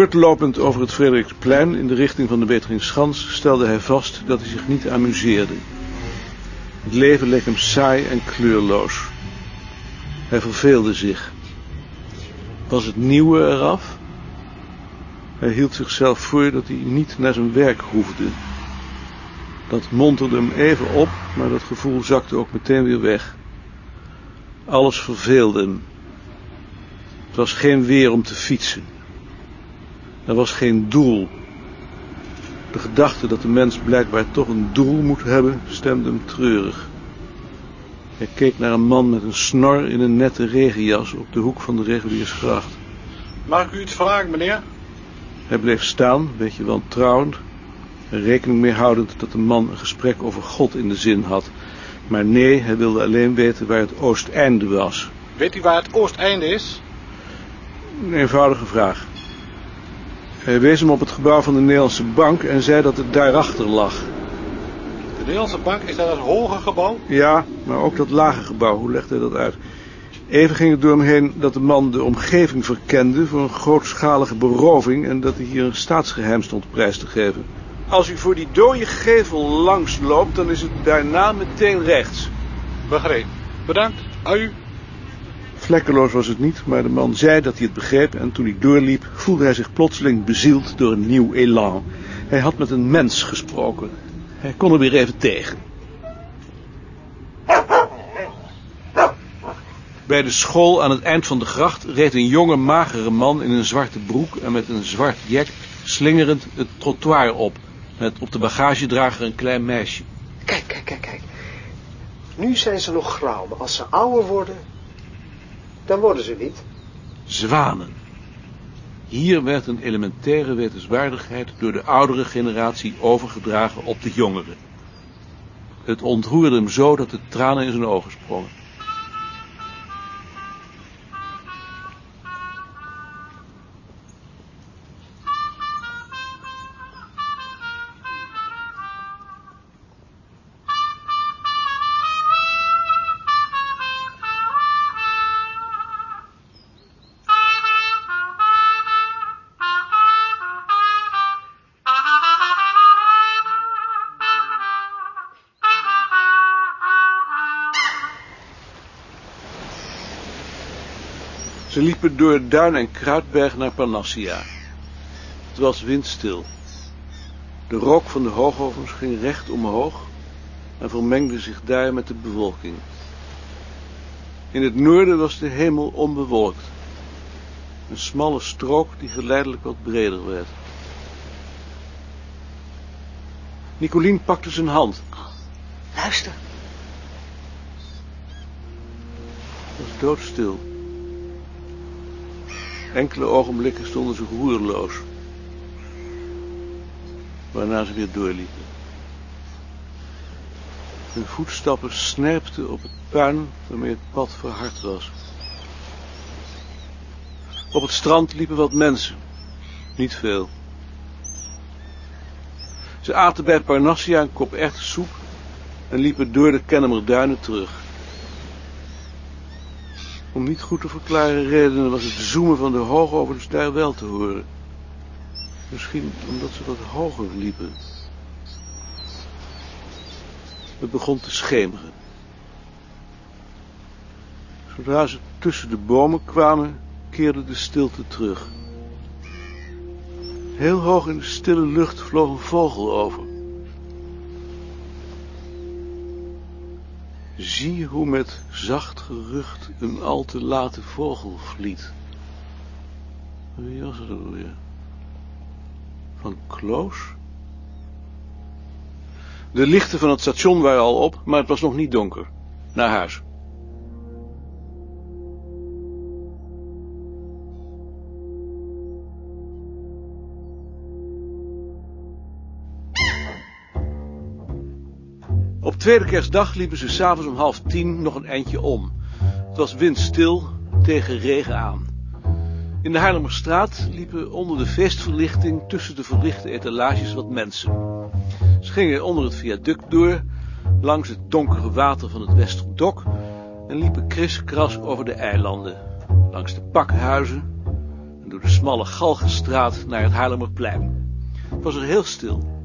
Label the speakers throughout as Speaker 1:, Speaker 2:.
Speaker 1: Voortlopend over het Frederiksplein in de richting van de Beteringschans stelde hij vast dat hij zich niet amuseerde. Het leven leek hem saai en kleurloos. Hij verveelde zich. Was het nieuwe eraf? Hij hield zichzelf voor dat hij niet naar zijn werk hoefde. Dat monterde hem even op, maar dat gevoel zakte ook meteen weer weg. Alles verveelde hem. Het was geen weer om te fietsen. Er was geen doel. De gedachte dat de mens blijkbaar toch een doel moet hebben, stemde hem treurig. Hij keek naar een man met een snor in een nette regenjas op de hoek van de reguliersgracht.
Speaker 2: Mag ik u iets vragen, meneer?
Speaker 1: Hij bleef staan, een beetje wantrouwend, er rekening mee houdend dat de man een gesprek over God in de zin had. Maar nee, hij wilde alleen weten waar het oosteinde was.
Speaker 2: Weet u waar het oosteinde is?
Speaker 1: Een eenvoudige vraag. Hij wees hem op het gebouw van de Nederlandse Bank en zei dat het daarachter lag.
Speaker 2: De Nederlandse Bank is dat het hoge gebouw?
Speaker 1: Ja, maar ook dat lage gebouw. Hoe legde hij dat uit? Even ging het door hem heen dat de man de omgeving verkende voor een grootschalige beroving en dat hij hier een staatsgeheim stond prijs te geven. Als u voor die dode gevel langs loopt, dan is het daarna meteen rechts.
Speaker 2: Begrepen. Bedankt. U.
Speaker 1: Vlekkeloos was het niet, maar de man zei dat hij het begreep en toen hij doorliep voelde hij zich plotseling bezield door een nieuw elan. Hij had met een mens gesproken. Hij kon er weer even tegen. Bij de school aan het eind van de gracht reed een jonge magere man in een zwarte broek en met een zwart jek slingerend het trottoir op, met op de bagagedrager een klein meisje.
Speaker 3: Kijk, kijk, kijk, kijk. Nu zijn ze nog grauw, als ze ouder worden, dan worden ze niet.
Speaker 1: Zwanen. Hier werd een elementaire wetenswaardigheid door de oudere generatie overgedragen op de jongere. Het ontroerde hem zo dat de tranen in zijn ogen sprongen. Ze liepen door Duin en Kruidberg naar Panassia. Het was windstil. De rook van de hoogovens ging recht omhoog en vermengde zich daar met de bewolking. In het noorden was de hemel onbewolkt. Een smalle strook die geleidelijk wat breder werd. Nicolien pakte zijn hand.
Speaker 3: Luister.
Speaker 1: Het was doodstil. Enkele ogenblikken stonden ze roerloos. Waarna ze weer doorliepen. Hun voetstappen snerpten op het puin waarmee het pad verhard was. Op het strand liepen wat mensen. Niet veel. Ze aten bij Parnassia een kop soep en liepen door de Kennemerduinen terug. Om niet goed te verklaren redenen was het zoemen van de hoogovens daar wel te horen. Misschien omdat ze wat hoger liepen. Het begon te schemeren. Zodra ze tussen de bomen kwamen, keerde de stilte terug. Heel hoog in de stille lucht vloog een vogel over. Zie hoe met zacht gerucht een al te late vogel vliet. Wie was het alweer? Van Kloos? De lichten van het station waren al op, maar het was nog niet donker. Naar huis. Tweede kerstdag liepen ze s'avonds om half tien nog een eindje om. Het was windstil, tegen regen aan. In de Haarlemmerstraat liepen onder de feestverlichting tussen de verlichte etalages wat mensen. Ze gingen onder het viaduct door, langs het donkere water van het Westerdok en liepen kriskras over de eilanden, langs de pakhuizen, door de smalle Galgenstraat naar het Haarlemmerplein. Het was er heel stil.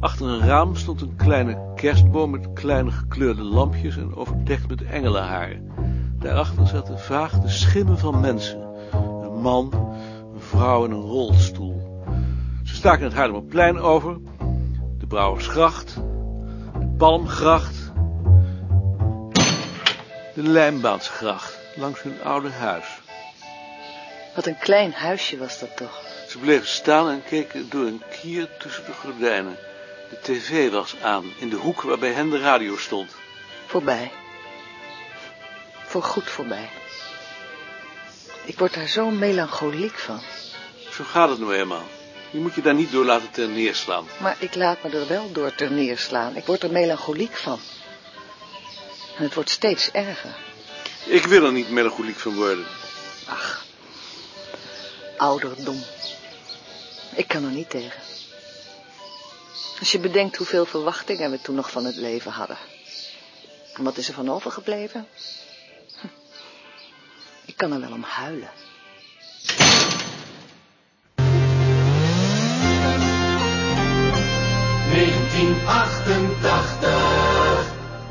Speaker 1: Achter een raam stond een kleine kerstboom met kleine gekleurde lampjes en overdekt met engelenharen. Daarachter zaten vaag de schimmen van mensen. Een man, een vrouw en een rolstoel. Ze staken het Haarlemmerplein over, de Brouwersgracht, de Palmgracht, de Lijnbaansgracht, langs hun oude huis.
Speaker 4: Wat een klein huisje was dat toch.
Speaker 1: Ze bleven staan en keken door een kier tussen de gordijnen. De tv was aan, in de hoek waarbij hen de radio stond.
Speaker 4: Voorbij. Voor goed voorbij. Ik word daar zo melancholiek van.
Speaker 1: Zo gaat het nou eenmaal. Je moet je daar niet door laten ter neerslaan.
Speaker 4: Maar ik laat me er wel door ter neerslaan. Ik word er melancholiek van. En het wordt steeds erger.
Speaker 1: Ik wil er niet melancholiek van worden.
Speaker 4: Ach, ouderdom. Ik kan er niet tegen. Als je bedenkt hoeveel verwachtingen we toen nog van het leven hadden. En wat is er van overgebleven? Hm. Ik kan er wel om huilen.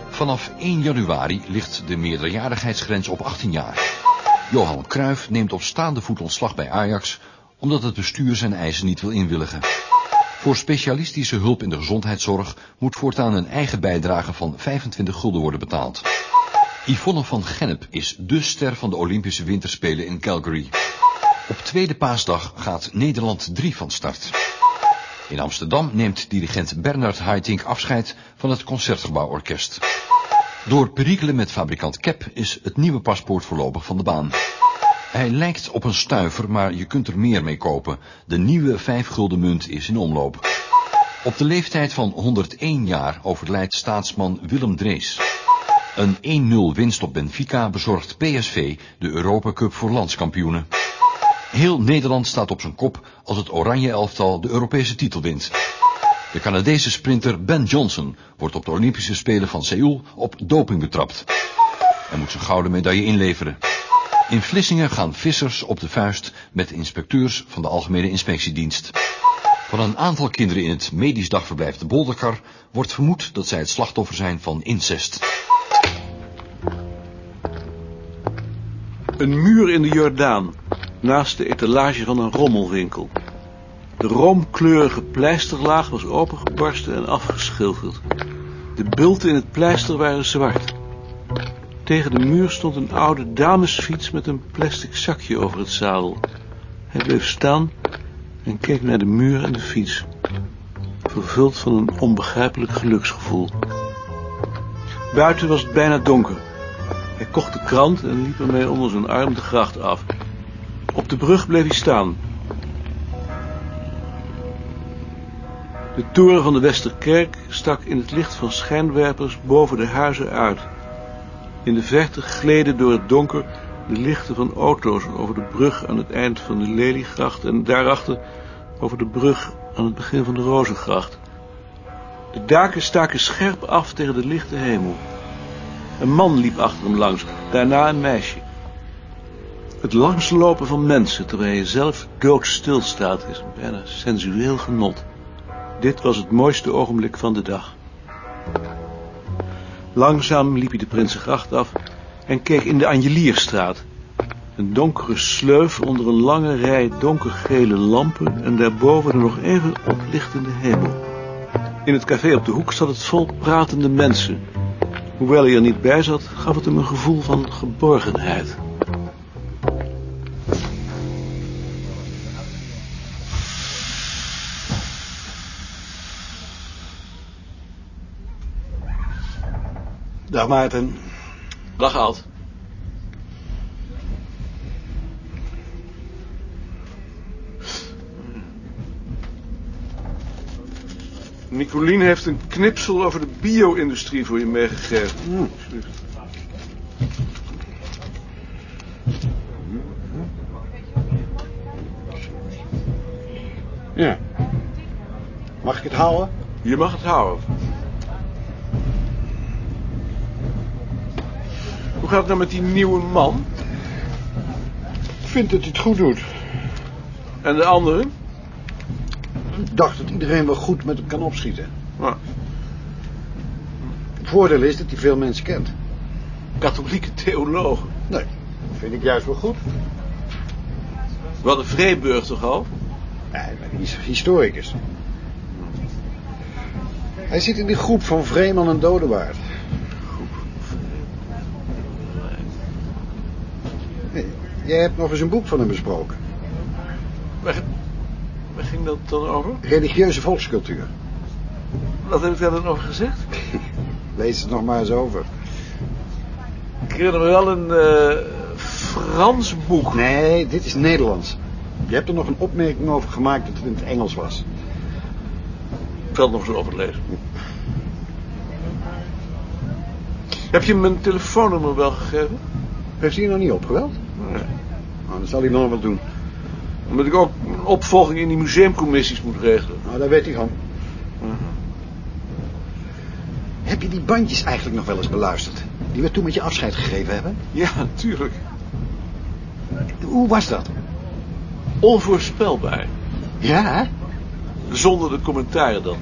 Speaker 5: Vanaf 1 januari ligt de meerderjarigheidsgrens op 18 jaar. Johan Cruijff neemt op staande voet ontslag bij Ajax... omdat het bestuur zijn eisen niet wil inwilligen. Voor specialistische hulp in de gezondheidszorg moet voortaan een eigen bijdrage van 25 gulden worden betaald. Yvonne van Gennep is de ster van de Olympische Winterspelen in Calgary. Op tweede paasdag gaat Nederland 3 van start. In Amsterdam neemt dirigent Bernard Haitink afscheid van het Concertgebouworkest. Door perikelen met fabrikant Kep is het nieuwe paspoort voorlopig van de baan. Hij lijkt op een stuiver, maar je kunt er meer mee kopen. De nieuwe 5 gulden munt is in omloop. Op de leeftijd van 101 jaar overlijdt staatsman Willem Drees. Een 1-0 winst op Benfica bezorgt PSV de Europa Cup voor landskampioenen. Heel Nederland staat op zijn kop als het oranje elftal de Europese titel wint. De Canadese sprinter Ben Johnson wordt op de Olympische Spelen van Seoul op doping betrapt. En moet zijn gouden medaille inleveren. In Vlissingen gaan vissers op de vuist met inspecteurs van de Algemene Inspectiedienst. Van een aantal kinderen in het medisch dagverblijf de Bolderkar wordt vermoed dat zij het slachtoffer zijn van incest.
Speaker 1: Een muur in de Jordaan, naast de etalage van een rommelwinkel. De roomkleurige pleisterlaag was opengebarsten en afgeschilderd. De bulten in het pleister waren zwart. Tegen de muur stond een oude damesfiets met een plastic zakje over het zadel. Hij bleef staan en keek naar de muur en de fiets. Vervuld van een onbegrijpelijk geluksgevoel. Buiten was het bijna donker. Hij kocht de krant en liep ermee onder zijn arm de gracht af. Op de brug bleef hij staan. De toren van de Westerkerk stak in het licht van schijnwerpers boven de huizen uit. In de verte gleden door het donker de lichten van auto's over de brug aan het eind van de Leliegracht en daarachter over de brug aan het begin van de Rozengracht. De daken staken scherp af tegen de lichte hemel. Een man liep achter hem langs, daarna een meisje. Het langslopen van mensen terwijl je zelf doodstil staat is een bijna sensueel genot. Dit was het mooiste ogenblik van de dag. Langzaam liep hij de Prinsengracht af en keek in de Angelierstraat. Een donkere sleuf onder een lange rij donkergele lampen en daarboven de nog even oplichtende hemel. In het café op de hoek zat het vol pratende mensen. Hoewel hij er niet bij zat, gaf het hem een gevoel van geborgenheid.
Speaker 2: Dag Maarten.
Speaker 1: Dag Alt. Nicolien heeft een knipsel over de bio-industrie voor je meegegeven.
Speaker 2: Hmm. Ja. Mag ik het houden?
Speaker 1: Je mag het houden. Hoe gaat het nou met die nieuwe man?
Speaker 2: Ik vind dat hij het goed doet.
Speaker 1: En de andere?
Speaker 6: Ik dacht dat iedereen wel goed met hem kan opschieten. Het voordeel is dat hij veel mensen kent.
Speaker 1: katholieke theologen.
Speaker 6: Nee, dat vind ik juist wel goed.
Speaker 1: We hadden Vreeburg toch al?
Speaker 6: Nee, maar die is historicus. Hij zit in die groep van Vreeman en Dodewaard. Jij hebt nog eens een boek van hem besproken.
Speaker 1: Waar, waar ging dat dan over?
Speaker 6: Religieuze volkscultuur.
Speaker 1: Wat heb ik daar dan over gezegd?
Speaker 6: Lees het nog maar eens over.
Speaker 1: Ik herinner me wel een eh, Frans boek.
Speaker 6: Nee, dit is Nederlands. Je hebt er nog een opmerking over gemaakt dat het in het Engels was.
Speaker 1: Ik zal het nog eens overlezen. Heb je mijn telefoonnummer wel gegeven?
Speaker 6: Heeft hij je nog niet opgebeld?
Speaker 1: Nee.
Speaker 6: Nou, dat zal hij nog wel doen.
Speaker 1: Omdat ik ook een opvolging in die museumcommissies moet regelen.
Speaker 6: Nou, daar weet hij van. Heb je die bandjes eigenlijk nog wel eens beluisterd? Die we toen met je afscheid gegeven hebben?
Speaker 1: Ja, natuurlijk.
Speaker 6: Hoe was dat?
Speaker 1: Onvoorspelbaar.
Speaker 6: Ja, hè?
Speaker 1: Zonder de commentaren dan.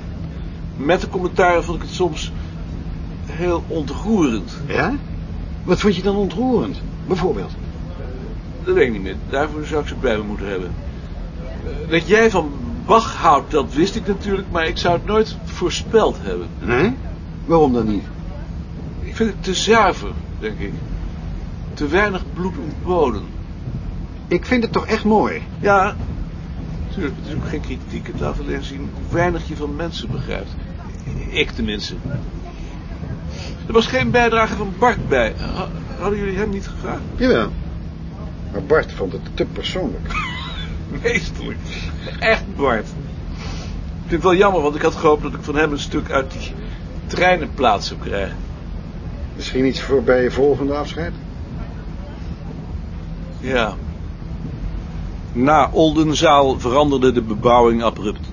Speaker 1: Met de commentaren vond ik het soms heel ontroerend.
Speaker 6: Ja? Wat vond je dan ontroerend? Bijvoorbeeld?
Speaker 1: Dat weet ik niet meer. Daarvoor zou ik ze bij me moeten hebben. Eh, Dat jij van Bach houdt, dat wist ik natuurlijk, maar ik zou het nooit voorspeld hebben.
Speaker 6: Nee? Waarom dan niet?
Speaker 1: Ik vind het te zuiver, denk ik. Te weinig bloed ontboden.
Speaker 6: Ik vind het toch echt mooi.
Speaker 1: Ja, natuurlijk, het is ook geen kritiek. Het laat alleen zien hoe weinig je van mensen begrijpt. Ik tenminste. Er was geen bijdrage van Bart bij. Ha- Hadden jullie hem niet gevraagd?
Speaker 6: Jawel. Maar Bart vond het te persoonlijk.
Speaker 1: Meesterlijk. Echt Bart. Ik vind het wel jammer, want ik had gehoopt dat ik van hem een stuk uit die treinenplaats zou krijgen.
Speaker 6: Misschien iets voor bij je volgende afscheid?
Speaker 1: Ja. Na Oldenzaal veranderde de bebouwing abrupt.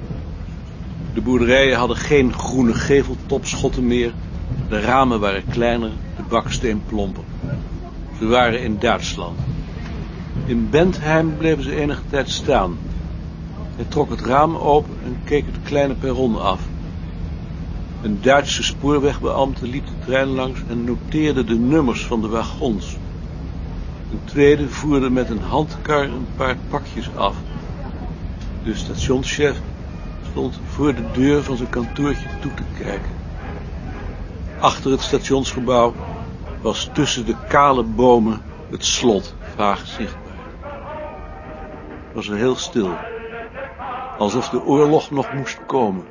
Speaker 1: De boerderijen hadden geen groene geveltopschotten meer. De ramen waren kleiner, de baksteen plomper. Ze waren in Duitsland. In Bentheim bleven ze enige tijd staan. Hij trok het raam open en keek het kleine perron af. Een Duitse spoorwegbeambte liep de trein langs en noteerde de nummers van de wagons. Een tweede voerde met een handkar een paar pakjes af. De stationschef stond voor de deur van zijn kantoortje toe te kijken. Achter het stationsgebouw was tussen de kale bomen het slot vaag zichtbaar. Het was er heel stil, alsof de oorlog nog moest komen.